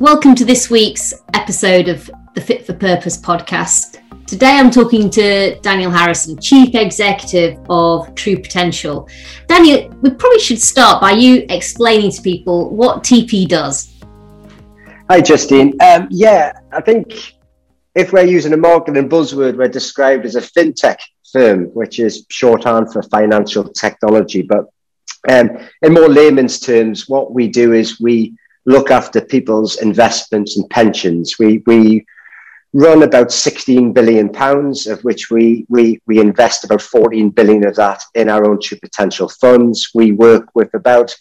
Welcome to this week's episode of the Fit for Purpose podcast. Today I'm talking to Daniel Harrison, Chief Executive of True Potential. Daniel, we probably should start by you explaining to people what TP does. Hi, Justine. Um, yeah, I think if we're using a marketing buzzword, we're described as a fintech firm, which is shorthand for financial technology. But um, in more layman's terms, what we do is we look after people's investments and pensions. We we run about 16 billion pounds, of which we we we invest about 14 billion of that in our own True Potential funds. We work with about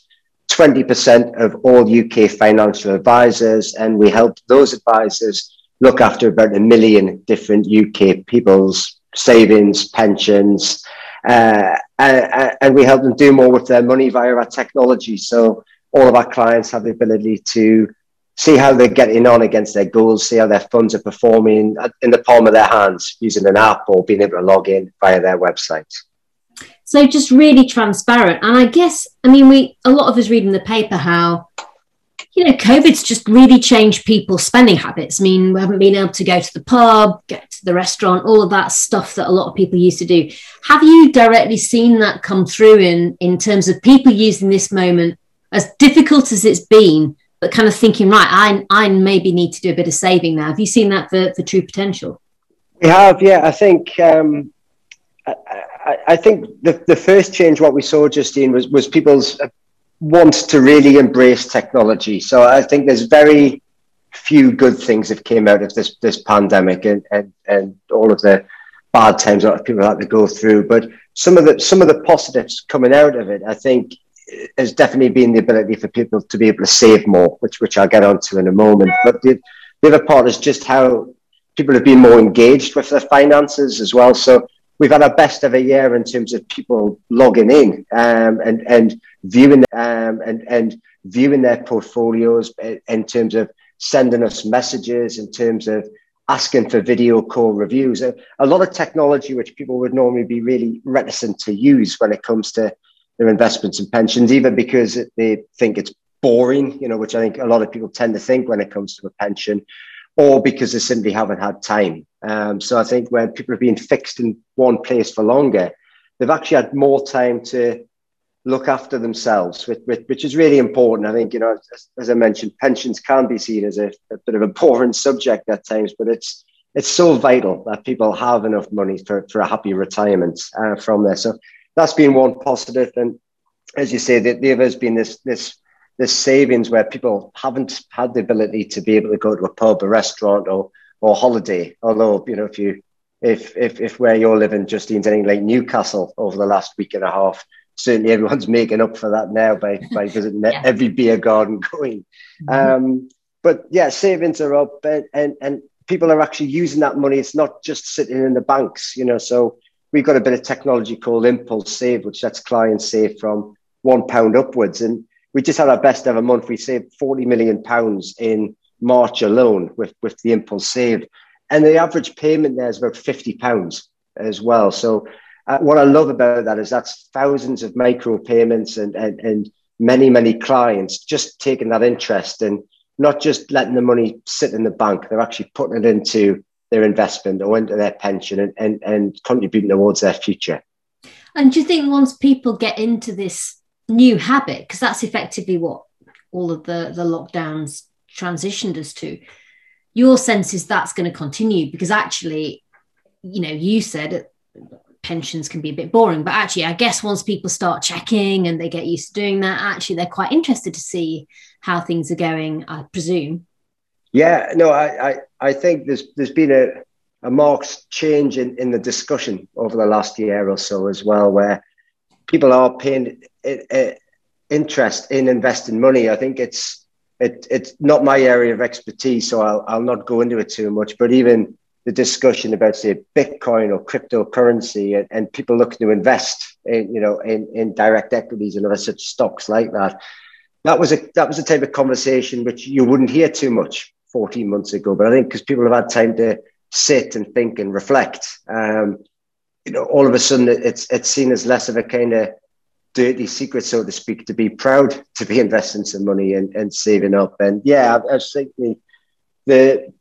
20% of all UK financial advisors, and we help those advisors look after about a million different UK people's savings, pensions, uh, and, and we help them do more with their money via our technology. So all of our clients have the ability to see how they're getting on against their goals, see how their funds are performing in the palm of their hands using an app or being able to log in via their website. So just really transparent. And I guess, I mean, we a lot of us read in the paper how, you know, COVID's just really changed people's spending habits. I mean, we haven't been able to go to the pub, get to the restaurant, all of that stuff that a lot of people used to do. Have you directly seen that come through in in terms of people using this moment as difficult as it's been, but kind of thinking, right, I, I maybe need to do a bit of saving now. Have you seen that for, for True Potential? We have, yeah. I think um, I, I, I, think the, the first change what we saw, Justine, was was people's want to really embrace technology. So I think there's very few good things that came out of this this pandemic and and, and all of the bad times that people had to go through. But some of the some of the positives coming out of it, I think, has definitely been the ability for people to be able to save more, which which I'll get onto in a moment. But the, the other part is just how people have been more engaged with their finances as well. So we've had our best ever year in terms of people logging in um, and and viewing um, and and viewing their portfolios in terms of sending us messages in terms of asking for video call reviews a, a lot of technology which people would normally be really reticent to use when it comes to their investments and pensions, either because they think it's boring, you know, which I think a lot of people tend to think when it comes to a pension, or because they simply haven't had time. Um, so I think when people have been fixed in one place for longer, they've actually had more time to look after themselves, which, which is really important. I think, you know, as, as I mentioned, pensions can be seen as a, a, bit of a boring subject at times, but it's it's so vital that people have enough money for, for a happy retirement uh, from there. So that's been one positive. And as you say, the, the other has been this this this savings where people haven't had the ability to be able to go to a pub, a restaurant, or or holiday. Although you know, if you if if if where you're living, Justine's anything like Newcastle over the last week and a half, certainly everyone's making up for that now by by visiting yeah. every beer garden going. Mm-hmm. Um, but yeah, savings are up, and, and and people are actually using that money. It's not just sitting in the banks, you know. So we've got a bit of technology called Impulse Save, which lets clients save from one pound upwards. And we just had our best ever month. We saved 40 million pounds in March alone with, with the Impulse Save. And the average payment there is about 50 pounds as well. So uh, what I love about that is that's thousands of micro payments and, and, and many, many clients just taking that interest and not just letting the money sit in the bank. They're actually putting it into their investment or into their pension and, and, and contributing towards their future. And do you think once people get into this new habit, because that's effectively what all of the, the lockdowns transitioned us to, your sense is that's going to continue because actually, you know, you said pensions can be a bit boring, but actually, I guess once people start checking and they get used to doing that, actually, they're quite interested to see how things are going, I presume. Yeah, no, I, I, I think there's there's been a, a marked change in, in the discussion over the last year or so as well, where people are paying uh, interest in investing money. I think it's it, it's not my area of expertise, so I'll, I'll not go into it too much. But even the discussion about say Bitcoin or cryptocurrency and, and people looking to invest in you know in, in direct equities and other such stocks like that. That was a that was a type of conversation which you wouldn't hear too much 14 months ago. But I think because people have had time to sit and think and reflect, um, you know, all of a sudden it's it's seen as less of a kind of dirty secret, so to speak, to be proud to be investing some money and, and saving up. And yeah, I, I thinking the,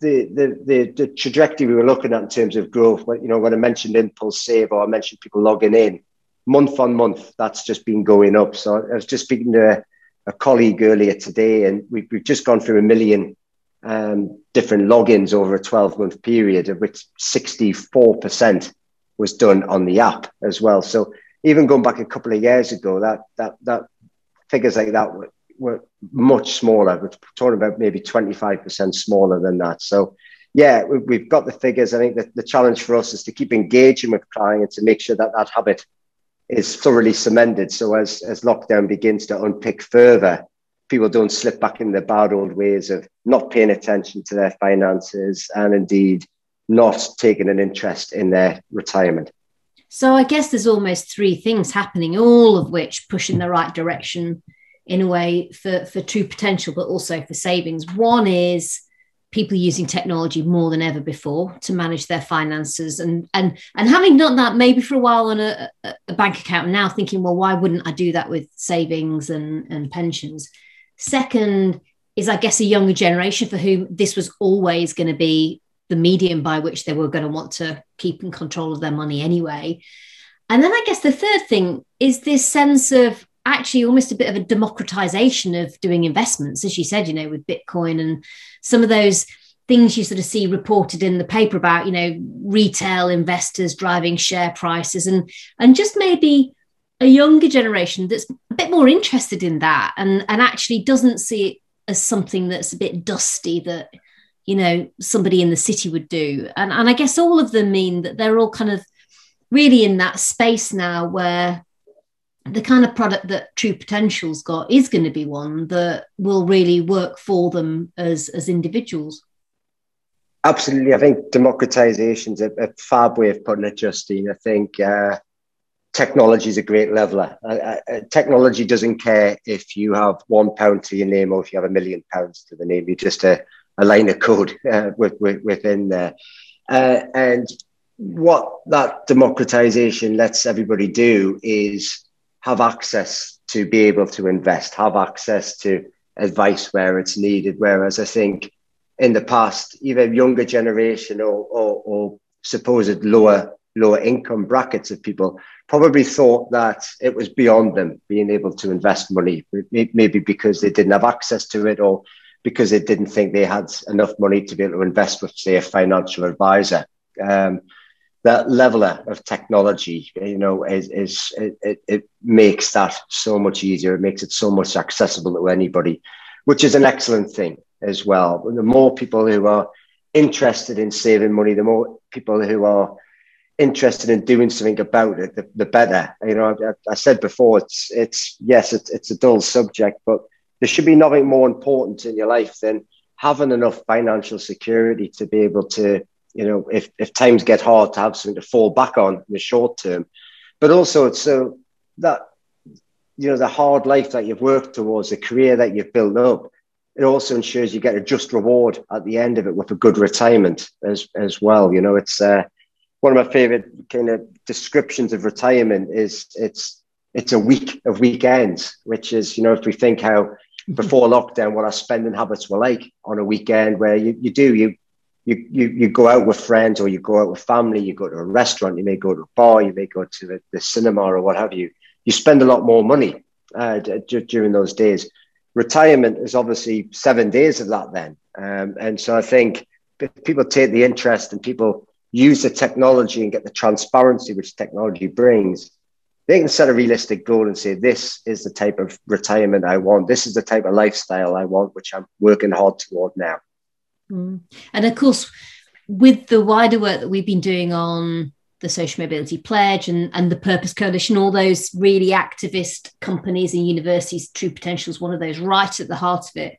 the, the, the, the trajectory we were looking at in terms of growth, you know, when I mentioned impulse save or I mentioned people logging in, month on month, that's just been going up. So I was just speaking to a, a colleague earlier today, and we've, we've just gone through a million um, different logins over a 12 month period, of which 64% was done on the app as well. So even going back a couple of years ago, that that that figures like that were, were much smaller. We're talking about maybe 25% smaller than that. So yeah, we, have got the figures. I think that the challenge for us is to keep engaging with clients and make sure that that habit is thoroughly cemented. So as as lockdown begins to unpick further, people don't slip back in the bad old ways of not paying attention to their finances and indeed not taking an interest in their retirement. So I guess there's almost three things happening, all of which push in the right direction in a way for, for true potential, but also for savings. One is people using technology more than ever before to manage their finances and and and having done that maybe for a while on a, a bank account now thinking well why wouldn't i do that with savings and and pensions second is i guess a younger generation for whom this was always going to be the medium by which they were going to want to keep in control of their money anyway. And then I guess the third thing is this sense of actually almost a bit of a democratization of doing investments, as you said, you know, with Bitcoin and some of those things you sort of see reported in the paper about, you know, retail investors driving share prices and and just maybe a younger generation that's a bit more interested in that and and actually doesn't see it as something that's a bit dusty that you know somebody in the city would do. And and i guess all of them mean that they're all kind of really in that space now where the kind of product that true potential's got is going to be one that will really work for them as as individuals. Absolutely. I think democratization is a, a fab way of putting it justine. I think uh, technology is a great leveler uh, uh, technology doesn't care if you have one pound to your name or if you have a million pounds to the name You're just a a line of code uh, with, with, within there. Uh, and what that democratization lets everybody do is have access to be able to invest, have access to advice where it's needed. Whereas I think in the past, even younger generation or, or, or supposed lower lower income brackets of people probably thought that it was beyond them being able to invest money, maybe because they didn't have access to it or because they didn't think they had enough money to be able to invest with, say, a financial advisor. Um, that leveler of technology, you know, is, is it, it makes that so much easier. It makes it so much accessible to anybody, which is an excellent thing as well. The more people who are interested in saving money, the more people who are interested in doing something about it, the, the better. You know, I, I, said before, it's it's yes, it's, it's a dull subject, but there should be nothing more important in your life than having enough financial security to be able to, you know, if, if times get hard, to have something to fall back on in the short term. But also, it's so that, you know, the hard life that you've worked towards, the career that you've built up, it also ensures you get a just reward at the end of it with a good retirement as, as well. You know, it's uh, one of my favorite kind of descriptions of retirement is it's, it's a week of weekends, which is, you know, if we think how before lockdown what our spending habits were like on a weekend where you, you do you you, you you go out with friends or you go out with family you go to a restaurant you may go to a bar you may go to the, the cinema or what have you. You spend a lot more money uh, d- during those days. Retirement is obviously seven days of that then. Um, and so i think if people take the interest and people use the technology and get the transparency which technology brings they can set a realistic goal and say, this is the type of retirement I want. This is the type of lifestyle I want, which I'm working hard toward now. Mm. And of course, with the wider work that we've been doing on the Social Mobility Pledge and, and the Purpose Coalition, all those really activist companies and universities, True Potential is one of those right at the heart of it.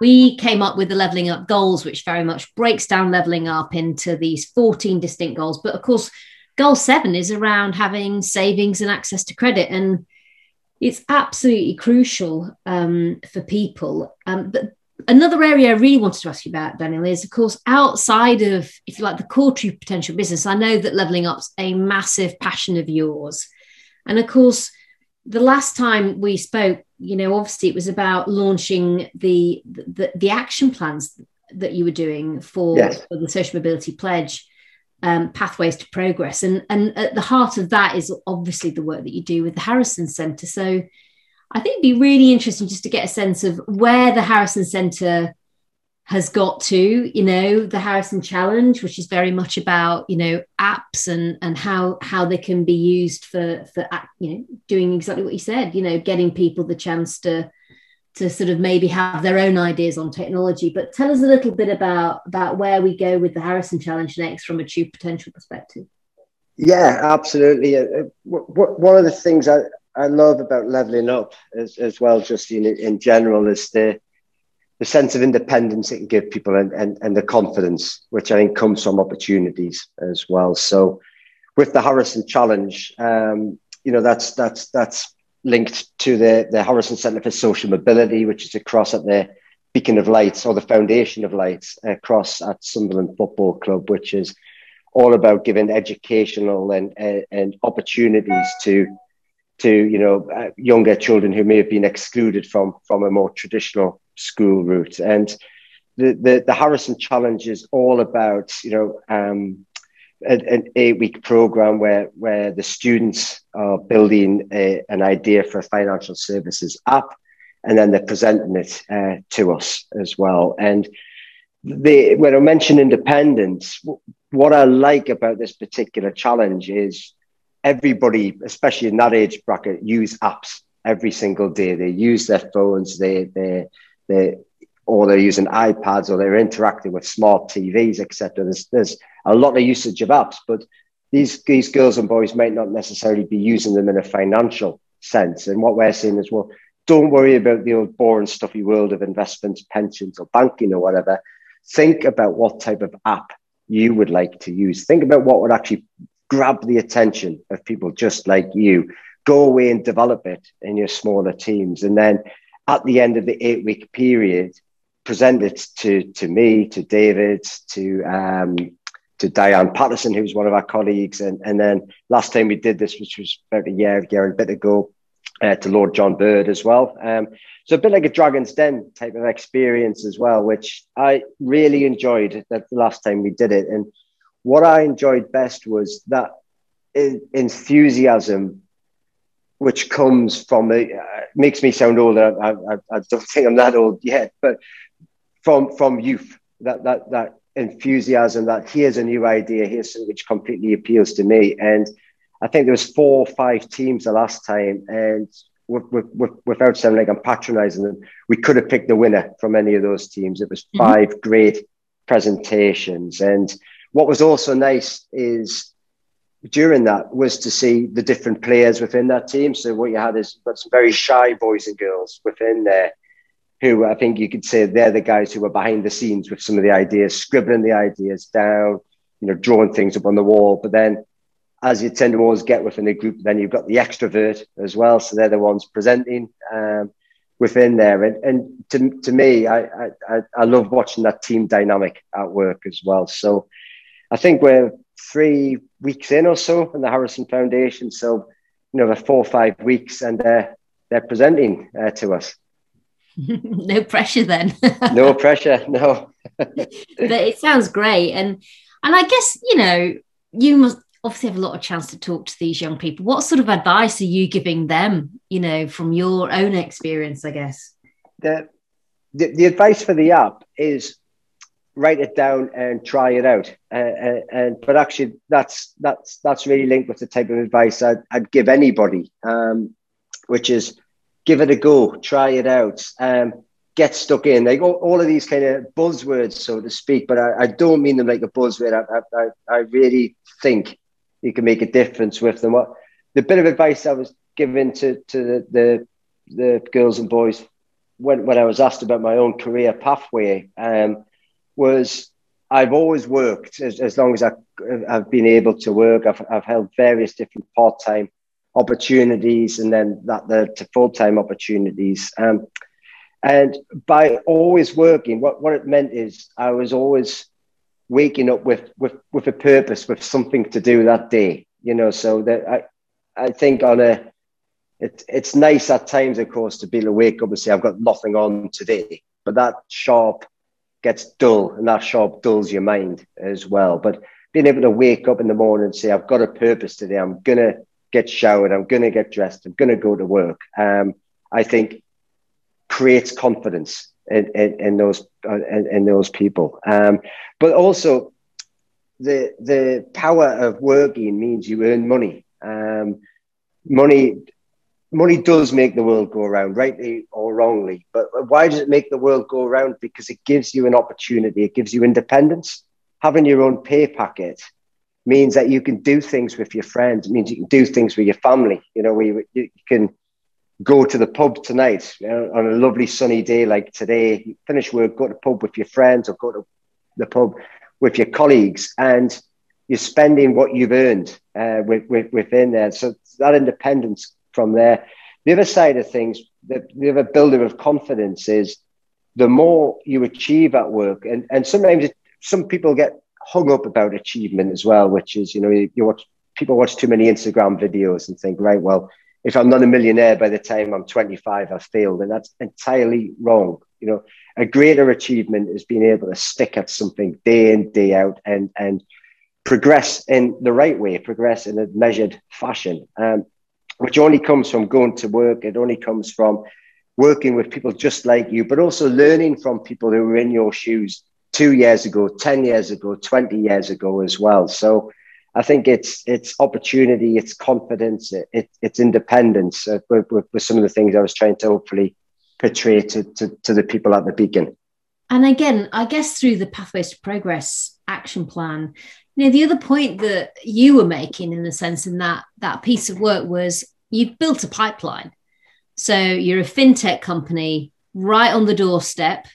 We came up with the leveling up goals, which very much breaks down leveling up into these 14 distinct goals. But of course, goal seven is around having savings and access to credit. And it's absolutely crucial um, for people. Um, but another area I really wanted to ask you about, Daniel, is of course outside of, if you like, the core true potential business. I know that leveling up's a massive passion of yours, and of course, the last time we spoke, you know, obviously it was about launching the the, the action plans that you were doing for, yes. for the social mobility pledge um, pathways to progress and and at the heart of that is obviously the work that you do with the harrison center so i think it'd be really interesting just to get a sense of where the harrison center has got to you know the harrison challenge which is very much about you know apps and and how how they can be used for for you know doing exactly what you said you know getting people the chance to to sort of maybe have their own ideas on technology. But tell us a little bit about about where we go with the Harrison Challenge next from a true potential perspective. Yeah, absolutely. Uh, uh one of the things I, I love about leveling up as, as well, just in, in general, is the the sense of independence it can give people and, and, and the confidence, which I think comes from opportunities as well. So with the Harrison Challenge, um, you know, that's that's that's linked to the, the Harrison Centre for Social Mobility, which is across at the Beacon of Lights or the Foundation of Lights across at Sunderland Football Club, which is all about giving educational and, and opportunities to to you know uh, younger children who may have been excluded from from a more traditional school route and the the, the Harrison Challenge is all about you know um, an eight week program where where the students are building a, an idea for a financial services app and then they're presenting it uh, to us as well and the, when I mention independence, what I like about this particular challenge is everybody, especially in that age bracket, use apps every single day. They use their phones, they, they, they, or they're using iPads, or they're interacting with smart TVs, etc. There's, there's a lot of usage of apps, but these these girls and boys might not necessarily be using them in a financial sense. And what we're saying is, well, don't worry about the old boring stuffy world of investments, pensions, or banking or whatever. Think about what type of app you would like to use. Think about what would actually grab the attention of people just like you. Go away and develop it in your smaller teams. And then at the end of the eight week period, presented to, to me, to David, to um, to Diane Patterson, who's one of our colleagues. And, and then last time we did this, which was about a year, year and a bit ago, uh, to Lord John Bird as well. Um, so a bit like a Dragon's Den type of experience as well, which I really enjoyed the last time we did it. And what I enjoyed best was that enthusiasm which comes from it uh, makes me sound older. I, I, I, don't think I'm that old yet, but from from youth, that that that enthusiasm that here's a new idea, here's something which completely appeals to me. And I think there was four or five teams the last time, and without sounding like I'm patronizing them, we could have picked the winner from any of those teams. It was mm-hmm. 5 mm-hmm. great presentations. And what was also nice is during that was to see the different players within that team. So what you had is got some very shy boys and girls within there who I think you could say they're the guys who were behind the scenes with some of the ideas, scribbling the ideas down, you know, drawing things up on the wall. But then, as you tend to always get within a group, then you've got the extrovert as well. So they're the ones presenting um, within there. And, and to, to me, I, I, I love watching that team dynamic at work as well. So I think we're three weeks in or so in the Harrison Foundation. So, you know, four or five weeks and they're, they're presenting uh, to us. no pressure then. no pressure, no. but it sounds great, and and I guess you know you must obviously have a lot of chance to talk to these young people. What sort of advice are you giving them? You know, from your own experience, I guess. The the, the advice for the app is write it down and try it out. Uh, and, uh, and, but actually, that's that's that's really linked with the type of advice I'd, I'd give anybody, um, which is give it a go, try it out, um, get stuck in. Like all, of these kind of buzzwords, so to speak, but I, I don't mean them like a buzzword. I, I, I, really think you can make a difference with them. What the bit of advice I was given to, to the, the, the girls and boys when, when I was asked about my own career pathway um, was I've always worked as, as long as I, have been able to work. I've, I've held various different part time opportunities and then that the to full-time opportunities um, and by always working what, what it meant is i was always waking up with with with a purpose with something to do that day you know so that i i think on a it, it's nice at times, of course, to be able to wake up and say, I've got nothing on today. But that sharp gets dull and that sharp dulls your mind as well. But being able to wake up in the morning and say, I've got a purpose today, I'm going to get showered, I'm going to get dressed, I'm going to go to work, um, I think creates confidence in, in, in those in, in, those people. Um, but also, the the power of working means you earn money. Um, money money does make the world go around, rightly or wrongly. But why does it make the world go around? Because it gives you an opportunity. It gives you independence. Having your own pay packet means that you can do things with your friends. It means you can do things with your family. You know, we you can go to the pub tonight you know, on a lovely sunny day like today. Finish work, go to the pub with your friends, or go to the pub with your colleagues, and you're spending what you've earned uh, with, with, within there. So that independence from there. The other side of things, the, the other builder of confidence is the more you achieve at work, and, and sometimes it, some people get hung up about achievement as well, which is, you know, you, you watch people watch too many Instagram videos and think, right, well, if I'm not a millionaire by the time I'm 25, I've failed. And that's entirely wrong. You know, a greater achievement is being able to stick at something day in, day out and, and progress in the right way, progress in a measured fashion, um, which only comes from going to work. It only comes from working with people just like you, but also learning from people who were in your shoes two years ago, 10 years ago, 20 years ago as well. So I think it's it's opportunity, it's confidence, it, it's independence uh, with, with, with, some of the things I was trying to hopefully portray to, to, to the people at the beacon. And again, I guess through the Pathways to Progress action plan, you know, the other point that you were making in the sense in that that piece of work was you've built a pipeline. So you're a fintech company right on the doorstep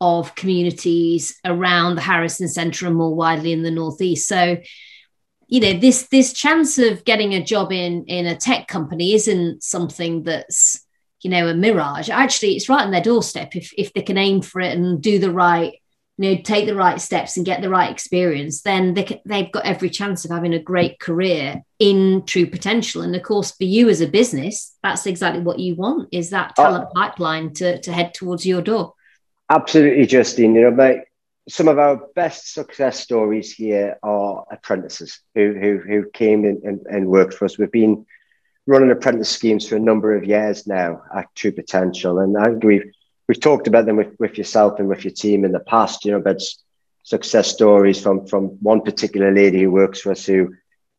of communities around the Harrison Centre and more widely in the Northeast. So you know this this chance of getting a job in in a tech company isn't something that's you know a mirage actually it's right on their doorstep if if they can aim for it and do the right you know take the right steps and get the right experience then they, they've got every chance of having a great career in true potential and of course for you as a business that's exactly what you want is that oh. talent oh. pipeline to to head towards your door absolutely justine you know mate some of our best success stories here are apprentices who who, who came in and, and worked for us. We've been running apprentice schemes for a number of years now at True Potential, and I think we've we've talked about them with, with yourself and with your team in the past. You know, but success stories from from one particular lady who works for us who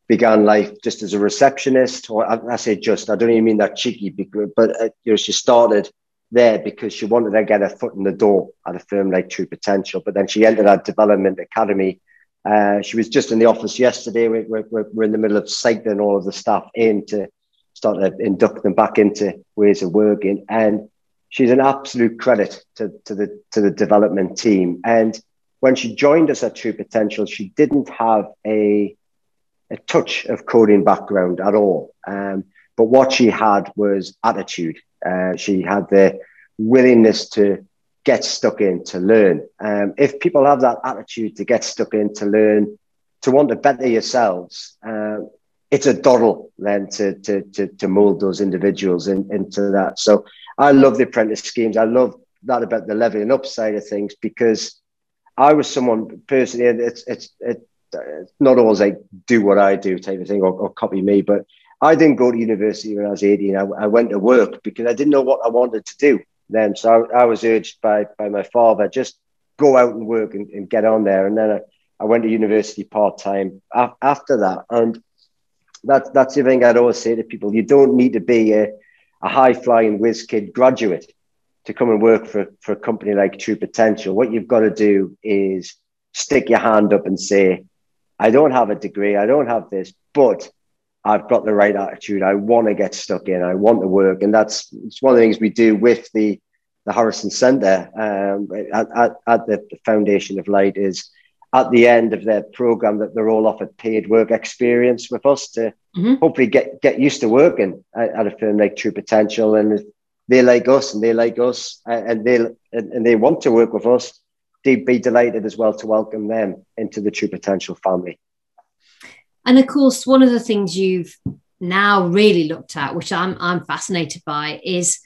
began life just as a receptionist, or I, I say just, I don't even mean that cheeky, but uh, you know, she started there because she wanted to get her foot in the door at a firm like True Potential. But then she entered our development academy. Uh, she was just in the office yesterday. We, we're, we're in the middle of cycling all of the staff in to start to induct them back into ways of working. And she's an absolute credit to, to the to the development team. And when she joined us at True Potential, she didn't have a a touch of coding background at all. Um, but what she had was attitude. Uh, she had the willingness to get stuck in to learn. Um, if people have that attitude to get stuck in to learn, to want to better yourselves, uh, it's a doddle then to, to, to, to mold those individuals in, into that. So I love the apprentice schemes. I love that about the leveling up side of things because I was someone personally, and it's, it's, it's not always like do what I do type of thing or, or copy me, but I didn't go to university when I was 18. I, I, went to work because I didn't know what I wanted to do then. So I, I was urged by, by my father, just go out and work and, and get on there. And then I, I went to university part time after that. And that, that's the thing I'd always say to people you don't need to be a, a high flying whiz kid graduate to come and work for, for a company like True Potential. What you've got to do is stick your hand up and say, I don't have a degree, I don't have this, but I've got the right attitude. I want to get stuck in. I want to work, and that's it's one of the things we do with the the Harrison Centre um, at, at, at, the Foundation of Light is at the end of their program that they're all offered paid work experience with us to mm-hmm. hopefully get get used to working at, at, a firm like True Potential, and they like us and they like us and they and, and they want to work with us. They'd be delighted as well to welcome them into the True Potential family. And of course, one of the things you've now really looked at, which I'm I'm fascinated by, is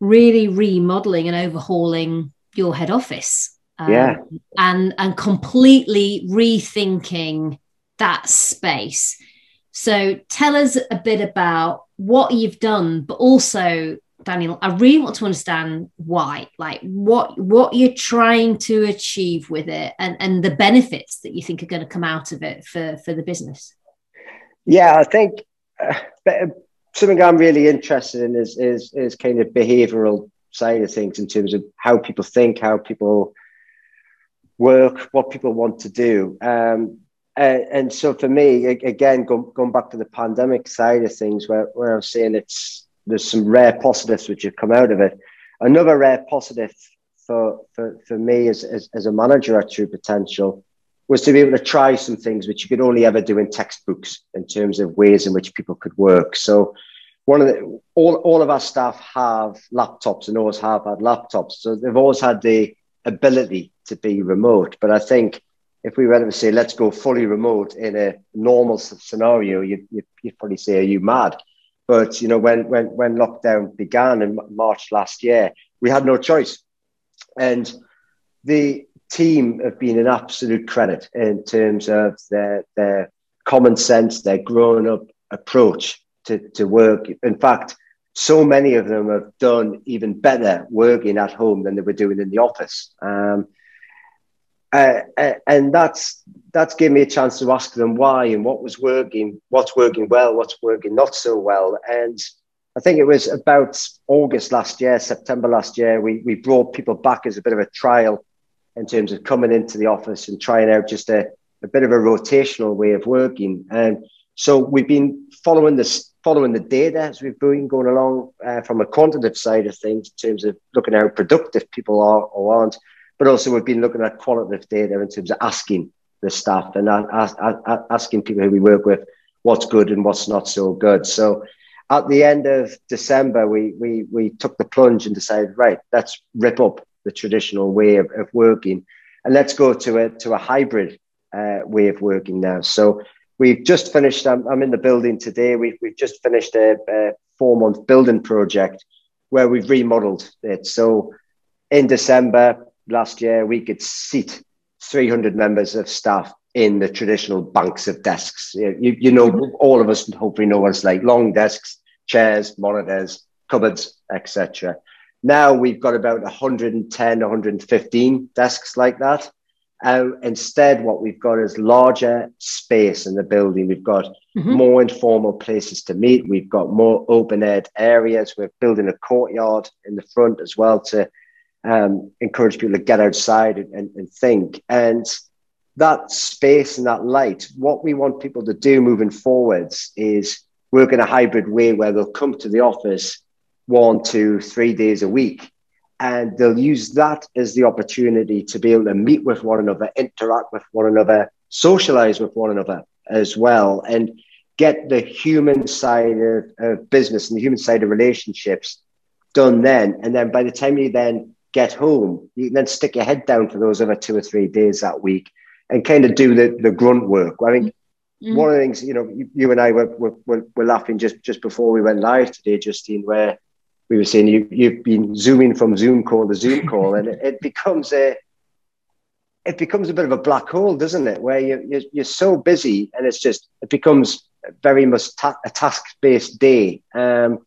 really remodeling and overhauling your head office. Um, yeah. And and completely rethinking that space. So tell us a bit about what you've done, but also Daniel, I really want to understand why, like what what you're trying to achieve with it, and and the benefits that you think are going to come out of it for for the business. Yeah, I think uh, something I'm really interested in is is is kind of behavioural side of things in terms of how people think, how people work, what people want to do. Um, and, and, so for me, again, go, going back to the pandemic side of things, where, where I'm saying it's there's some rare positives which have come out of it. Another rare positive for for, for me as, as, as a manager at True Potential was to be able to try some things which you could only ever do in textbooks in terms of ways in which people could work. So one of the all, all of our staff have laptops and always have had laptops. So they've always had the ability to be remote. But I think if we were to say, let's go fully remote in a normal scenario, you'd, you'd, you'd probably say, are you mad? But you know, when when when lockdown began in March last year, we had no choice, and the team have been an absolute credit in terms of their their common sense, their grown up approach to, to work. In fact, so many of them have done even better working at home than they were doing in the office. Um, uh, uh, and that's that's given me a chance to ask them why and what was working, what's working well, what's working not so well. And I think it was about August last year, September last year, we, we brought people back as a bit of a trial in terms of coming into the office and trying out just a, a bit of a rotational way of working. And so we've been following this, following the data as we've been going along uh, from a quantitative side of things in terms of looking at how productive people are or aren't, but also we've been looking at qualitative data in terms of asking the staff and asking people who we work with what's good and what's not so good. So at the end of December, we we we took the plunge and decided, right, let's rip up the traditional way of, of working and let's go to a to a hybrid uh, way of working now. So we've just finished. I'm, I'm in the building today. We've we've just finished a, a four month building project where we've remodeled it. So in December last year, we could seat 300 members of staff in the traditional banks of desks. You, you know, all of us hopefully know what it's like long desks, chairs, monitors, cupboards, etc. Now we've got about 110, 115 desks like that. Uh, instead, what we've got is larger space in the building. We've got mm-hmm. more informal places to meet. We've got more open air areas. We're building a courtyard in the front as well to um, encourage people to get outside and, and, and think. And that space and that light, what we want people to do moving forwards is work in a hybrid way where they'll come to the office one, two, three days a week. And they'll use that as the opportunity to be able to meet with one another, interact with one another, socialize with one another as well, and get the human side of, of business and the human side of relationships done then. And then by the time you then get home, you can then stick your head down for those other two or three days that week and kind of do the, the grunt work. I think mm-hmm. one of the things, you know, you, you and I were, were, were, laughing just, just before we went live today, Justine, where we were saying you, you've been zooming from Zoom call to Zoom call and it, it becomes a, it becomes a bit of a black hole, doesn't it? Where you, you're, you're so busy and it's just, it becomes very much ta- a task based day. Um,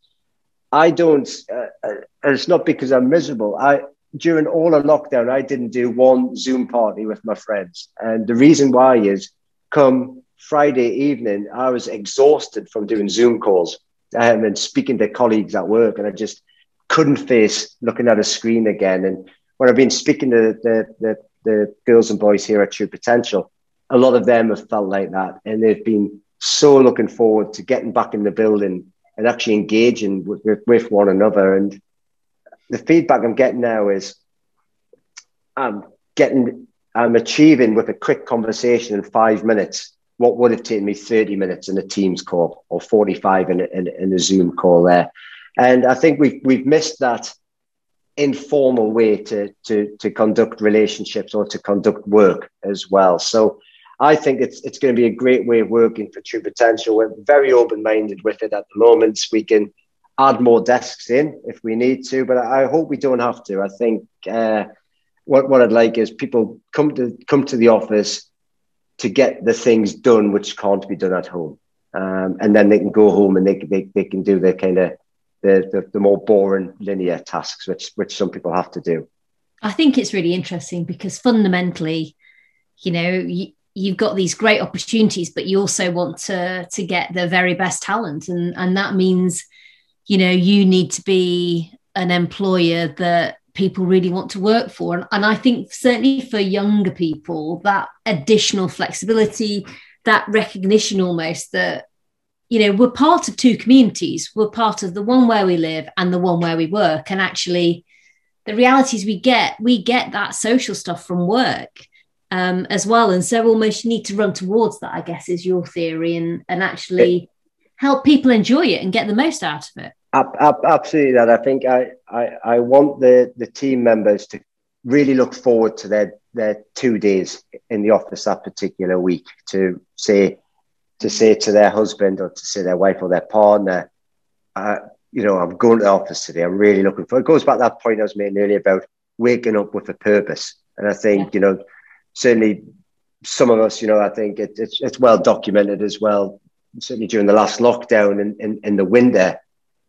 I don't, uh, uh, and it's not because I'm miserable. I, during all of lockdown, I didn't do one Zoom party with my friends. And the reason why is come Friday evening, I was exhausted from doing Zoom calls um, and speaking to colleagues at work. And I just couldn't face looking at a screen again. And when I've been speaking to the, the, the girls and boys here at True Potential, a lot of them have felt like that. And they've been so looking forward to getting back in the building and actually engaging with, with, with one another. And the feedback I'm getting now is I'm getting, I'm achieving with a quick conversation in five minutes what would have taken me 30 minutes in a Teams call or 45 in a, in, in a Zoom call there. And I think we've, we've missed that informal way to, to, to conduct relationships or to conduct work as well. So I think it's it's going to be a great way of working for True Potential. We're very open minded with it at the moment. We can add more desks in if we need to, but I hope we don't have to. I think uh, what what I'd like is people come to come to the office to get the things done which can't be done at home, um, and then they can go home and they they, they can do their kind of the, the, the more boring linear tasks which which some people have to do. I think it's really interesting because fundamentally, you know, you, you've got these great opportunities, but you also want to to get the very best talent, and and that means, you know, you need to be an employer that people really want to work for. And, and I think certainly for younger people, that additional flexibility, that recognition almost that, you know, we're part of two communities. We're part of the one where we live and the one where we work. And actually, the realities we get, we get that social stuff from work. Um, as well, and so almost you need to run towards that. I guess is your theory, and and actually help people enjoy it and get the most out of it. Absolutely, that I think I, I, I want the, the team members to really look forward to their, their two days in the office that particular week to say to say to their husband or to say their wife or their partner, uh, you know, I'm going to the office today. I'm really looking for. It goes back to that point I was making earlier about waking up with a purpose, and I think yeah. you know, certainly some of us, you know, I think it, it's it's well documented as well. Certainly during the last lockdown in, in, in the winter,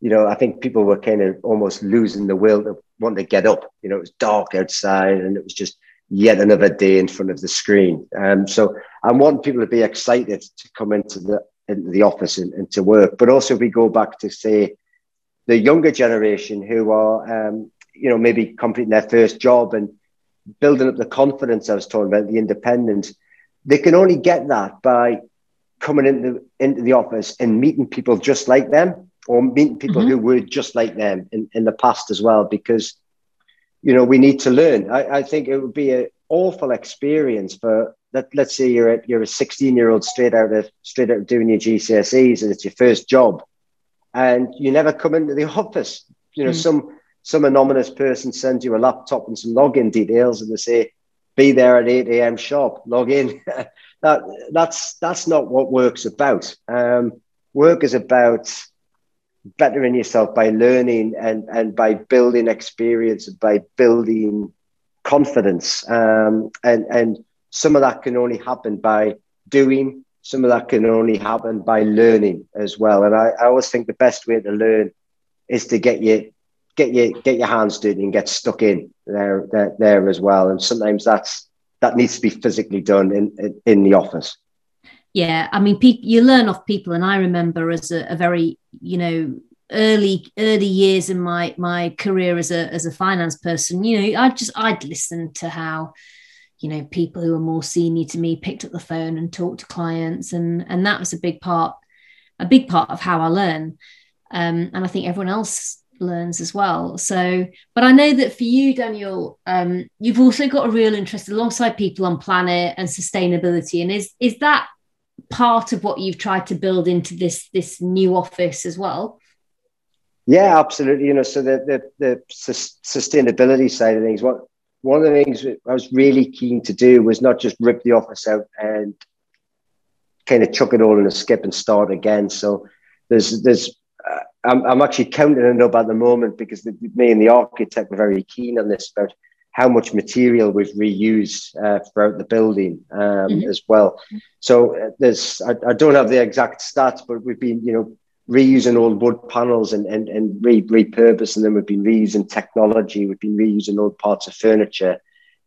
you know, I think people were kind of almost losing the will to want to get up. You know, it was dark outside and it was just yet another day in front of the screen. Um, so I want people to be excited to come into the into the office and, and to work. But also, if we go back to say the younger generation who are, um, you know, maybe completing their first job and building up the confidence I was talking about, the independence. They can only get that by coming into into the office and meeting people just like them or meeting people mm-hmm. who were just like them in, in the past as well, because, you know, we need to learn. I, I think it would be an awful experience for that. Let's say you're a, you're a 16 year old straight out of straight out of doing your GCSEs and it's your first job and you never come into the office. You know, mm. some, some anonymous person sends you a laptop and some login details and they say, be there at 8 a.m. sharp, log in. that, that's, that's not what work's about. Um, work is about bettering yourself by learning and, and by building experience, by building confidence. Um, and, and some of that can only happen by doing, some of that can only happen by learning as well. And I, I always think the best way to learn is to get you get your get your hands dirty and get stuck in there, there there as well. And sometimes that's that needs to be physically done in in, in the office. Yeah i mean you learn off people and i remember as a, a, very you know early early years in my my career as a as a finance person you know i just i'd listen to how you know people who were more senior to me picked up the phone and talked to clients and and that was a big part a big part of how i learn. Um, and i think everyone else learns as well so but i know that for you daniel um, you've also got a real interest alongside people on planet and sustainability and is is that part of what you've tried to build into this this new office as well? Yeah, absolutely. You know, so the the, the sustainability side of things. What one of the things I was really keen to do was not just rip the office out and kind of chuck it all in a skip and start again. So there's there's I'm, I'm actually counting it up at the moment because the, me and the architect were very keen on this about how much material we've reused uh, throughout the building um, mm-hmm. as well. So uh, there's, I, I, don't have the exact stats, but we've been, you know, reusing old wood panels and, and, and re- repurposing them. We've been reusing technology. We've been reusing old parts of furniture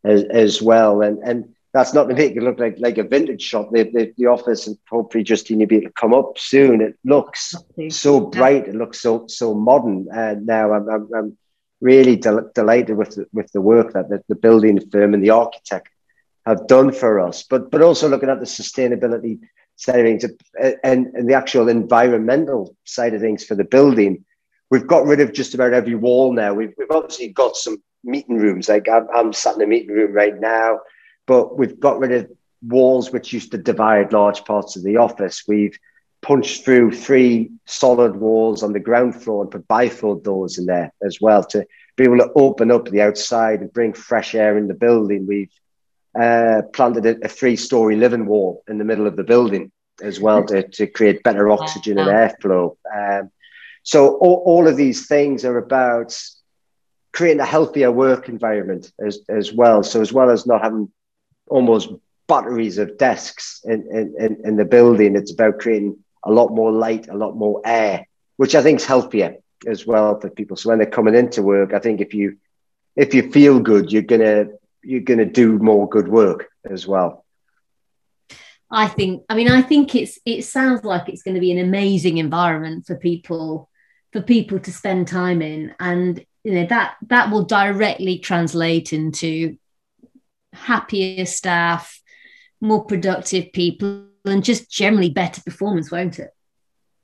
as, as well. And, and that's not to make it look like, like a vintage shop. The, the, the office and hopefully Justine will be able to come up soon. It looks so bright. It looks so, so modern. And now I'm, I'm, I'm really del- delighted with the, with the work that the, the, building firm and the architect have done for us. But but also looking at the sustainability side of things and, and the actual environmental side of things for the building. We've got rid of just about every wall now. We've, we've obviously got some meeting rooms. Like I'm, I'm sat in a meeting room right now, but we've got rid of walls which used to divide large parts of the office. We've punched through three solid walls on the ground floor and put bifold doors in there as well to be able to open up the outside and bring fresh air in the building. We've uh, planted a, a three-story living wall in the middle of the building as well to, to create better oxygen and airflow. Um, so all, all of these things are about creating a healthier work environment as, as well. So as well as not having almost batteries of desks in, in, in the building, it's about creating a lot more light, a lot more air, which I think is healthier as well for people. So when they're coming into work, I think if you if you feel good, you're gonna you're gonna do more good work as well. I think. I mean, I think it's. It sounds like it's going to be an amazing environment for people, for people to spend time in, and you know that that will directly translate into happier staff, more productive people, and just generally better performance, won't it?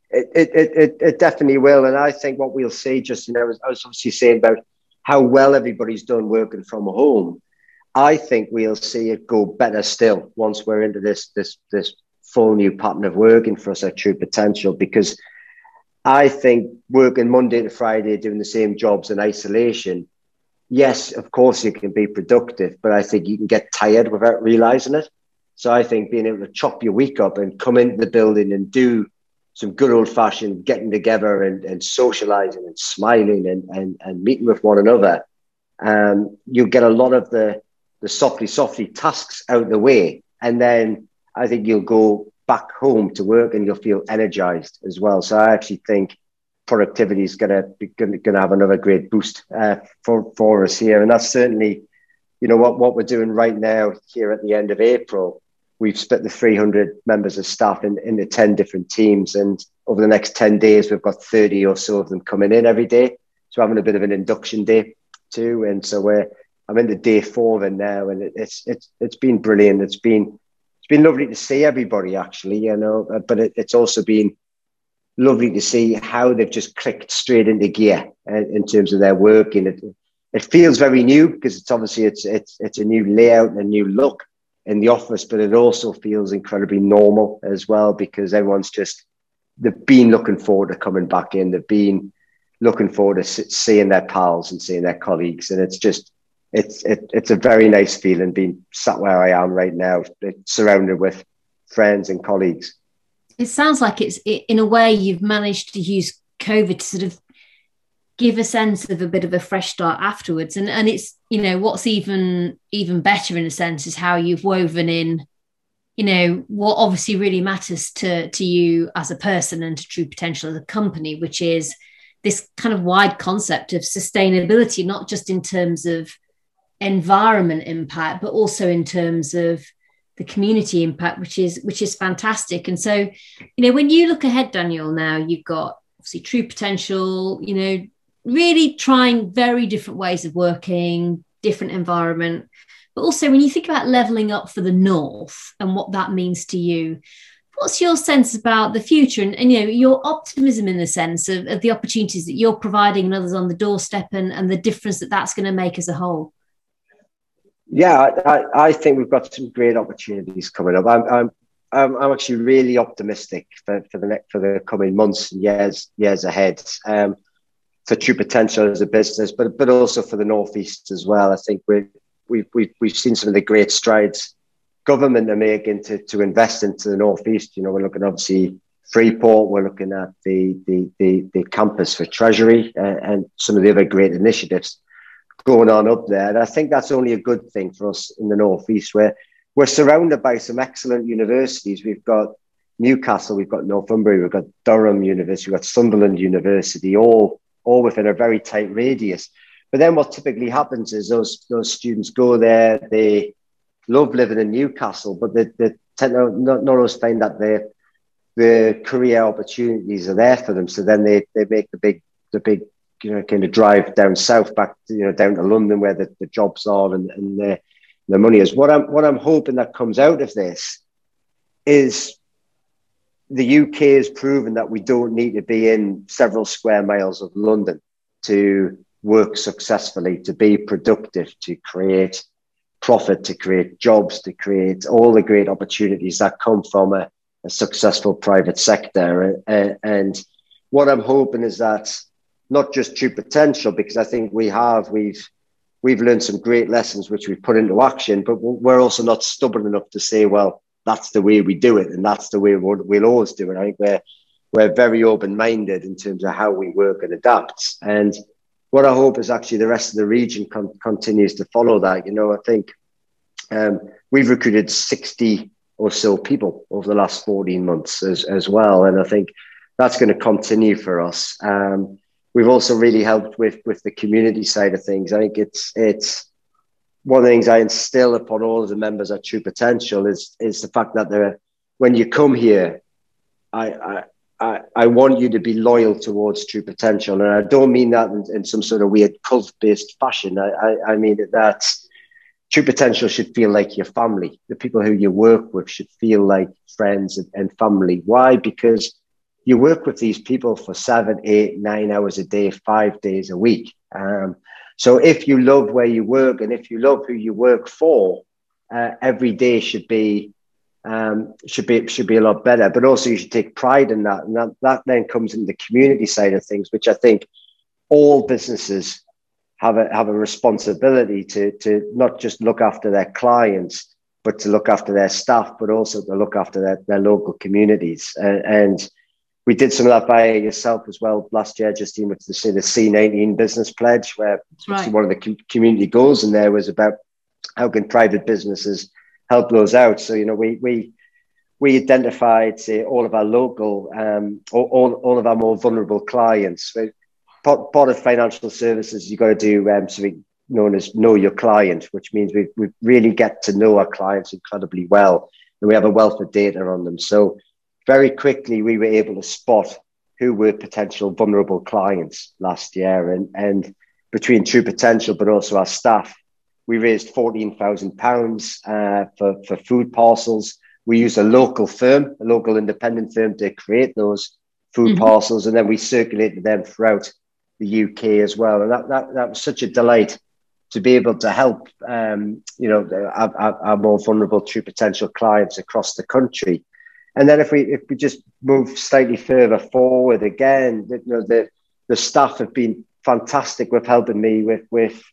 It, it, it, it definitely will. And I think what we'll see, just, you know, I was obviously saying about how well everybody's done working from home. I think we'll see it go better still once we're into this, this, this full new pattern of working for us at True Potential because I think working Monday to Friday, doing the same jobs in isolation, yes, of course you can be productive, but I think you can get tired without realizing it. So I think being able to chop your week up and come into the building and do some good old fashioned getting together and, and socializing and smiling and, and, and meeting with one another, um, you'll get a lot of the, the softly, softly tasks out of the way. And then I think you'll go back home to work and you'll feel energized as well. So I actually think productivity is going to going to have another great boost uh, for for us here, and that's certainly, you know, what what we're doing right now here at the end of April we've split the 300 members of staff in, into 10 different teams. And over the next 10 days, we've got 30 or so of them coming in every day. So having a bit of an induction day too. And so we're, I'm in the day four of now. And it's, it's, it's been brilliant. It's been, it's been lovely to see everybody actually, you know, but it, it's also been lovely to see how they've just clicked straight into gear uh, in terms of their work. And it, it feels very new because it's obviously it's, it's, it's a new layout and a new look in the office, but it also feels incredibly normal as well because everyone's just they've been looking forward to coming back in. They've been looking forward to seeing their pals and seeing their colleagues, and it's just it's it, it's a very nice feeling being sat where I am right now, surrounded with friends and colleagues. It sounds like it's in a way you've managed to use COVID to sort of give a sense of a bit of a fresh start afterwards. And and it's you know what's even even better in a sense is how you've woven in you know what obviously really matters to to you as a person and to true potential as a company which is this kind of wide concept of sustainability not just in terms of environment impact but also in terms of the community impact which is which is fantastic and so you know when you look ahead daniel now you've got obviously true potential you know really trying very different ways of working, different environment. But also, when you think about leveling up for the North and what that means to you, what's your sense about the future and, and you know your optimism in the sense of, of, the opportunities that you're providing and others on the doorstep and, and the difference that that's going to make as a whole? Yeah, I, I think we've got some great opportunities coming up. I'm, I'm I'm, actually really optimistic for, for the next for the coming months and years years ahead. Um, for true potential as a business, but but also for the northeast as well. I think we we've we've we've seen some of the great strides government are making to to invest into the northeast. You know, we're looking obviously Freeport, we're looking at the the the, the campus for Treasury uh, and some of the other great initiatives going on up there. And I think that's only a good thing for us in the northeast, where we're surrounded by some excellent universities. We've got Newcastle, we've got Northumbria, we've got Durham University, we've got Sunderland University, all all within a very tight radius. But then what typically happens is those those students go there, they love living in Newcastle, but they, they tend to not, not always find that the the career opportunities are there for them. So then they, they make the big the big you know kind of drive down south back you know down to London where the, the jobs are and, and the, the money is. What I'm what I'm hoping that comes out of this is the UK has proven that we don't need to be in several square miles of London to work successfully, to be productive, to create profit, to create jobs, to create all the great opportunities that come from a, a successful private sector. And, and what I'm hoping is that not just true potential, because I think we have, we've, we've learned some great lessons which we've put into action, but we're also not stubborn enough to say, well, that's the way we do it and that's the way we'll, we'll always do it. I think we're, we're very open minded in terms of how we work and adapt. And what I hope is actually the rest of the region con- continues to follow that. You know, I think um, we've recruited 60 or so people over the last 14 months as, as well. And I think that's going to continue for us. Um, we've also really helped with, with the community side of things. I think it's, it's one of the things I instill upon all of the members at True Potential is, is the fact that when you come here, I, I I, I want you to be loyal towards True Potential. And I don't mean that in, in some sort of weird cult based fashion. I, I, I mean that True Potential should feel like your family. The people who you work with should feel like friends and, and family. Why? Because you work with these people for seven, eight, nine hours a day, five days a week. Um, so if you love where you work and if you love who you work for, uh, every day should be um, should be should be a lot better. But also, you should take pride in that, and that that then comes in the community side of things, which I think all businesses have a have a responsibility to to not just look after their clients, but to look after their staff, but also to look after their, their local communities. And, and we did some of that by yourself as well last year, Justine, with the, the C19 business pledge, where right. one of the community goals in there was about how can private businesses help those out. So you know, we we we identified say all of our local, um, all, all of our more vulnerable clients. Part, part of financial services, you've got to do um, something known as know your client, which means we we really get to know our clients incredibly well, and we have a wealth of data on them. So very quickly, we were able to spot who were potential vulnerable clients last year, and and between True Potential, but also our staff we raised £14,000 uh, for, for food parcels. We used a local firm, a local independent firm to create those food mm-hmm. parcels, and then we circulated them throughout the UK as well. And that, that, that was such a delight to be able to help, um, you know, our, our, our, more vulnerable true potential clients across the country. And then if we if we just move slightly further forward again, you know, the the staff have been fantastic with helping me with with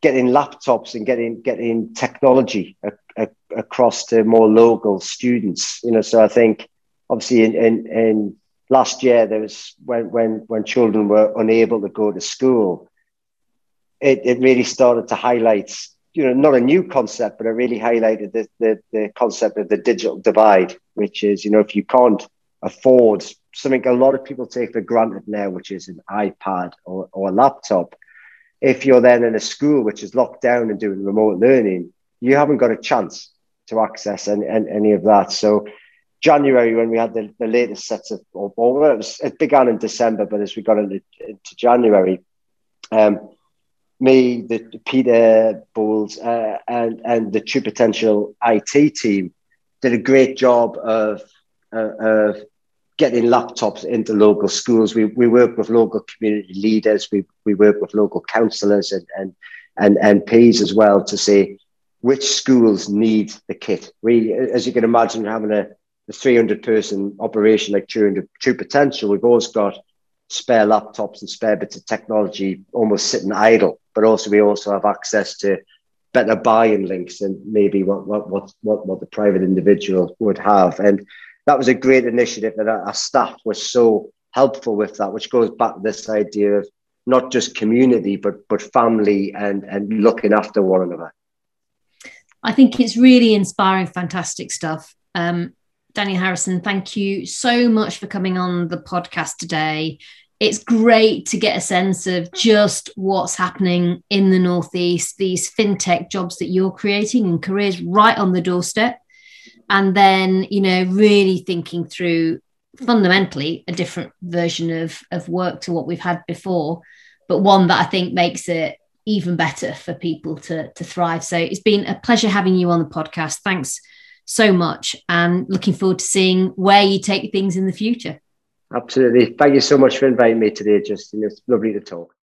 getting laptops and getting getting technology a, a, across to more local students. You know, so I think obviously in, in, in last year there was when when when children were unable to go to school, it, it really started to highlight you know not a new concept, but it really highlighted the, the the concept of the digital divide, which is you know if you can't afford something a lot of people take for granted now, which is an iPad or, or a laptop if you're then in a school which is locked down and doing remote learning, you haven't got a chance to access any, any of that. So January when we had the, the latest sets of, or, or it, was, it began in December, but as we got into, into January, um, me, the, Peter Bowles, uh, and and the True Potential IT team did a great job of uh, of getting laptops into local schools. We, we work with local community leaders. We, we work with local councillors and, and, and MPs as well to say which schools need the kit. We, as you can imagine, having a, a 300 person operation like True, True Potential, we've always got spare laptops and spare bits of technology almost sitting idle. But also, we also have access to better buying links than maybe what, what, what, what, what the private individual would have. And that was a great initiative and our staff was so helpful with that, which goes back to this idea of not just community, but but family and and looking after one another. I think it's really inspiring, fantastic stuff. Um, Danny Harrison, thank you so much for coming on the podcast today. It's great to get a sense of just what's happening in the Northeast, these fintech jobs that you're creating and careers right on the doorstep. And then you know really thinking through fundamentally a different version of of work to what we've had before but one that i think makes it even better for people to to thrive. So it's been a pleasure having you on the podcast. Thanks so much and looking forward to seeing where you take things in the future. Absolutely. Thank you so much for inviting me today Justine. It's lovely to talk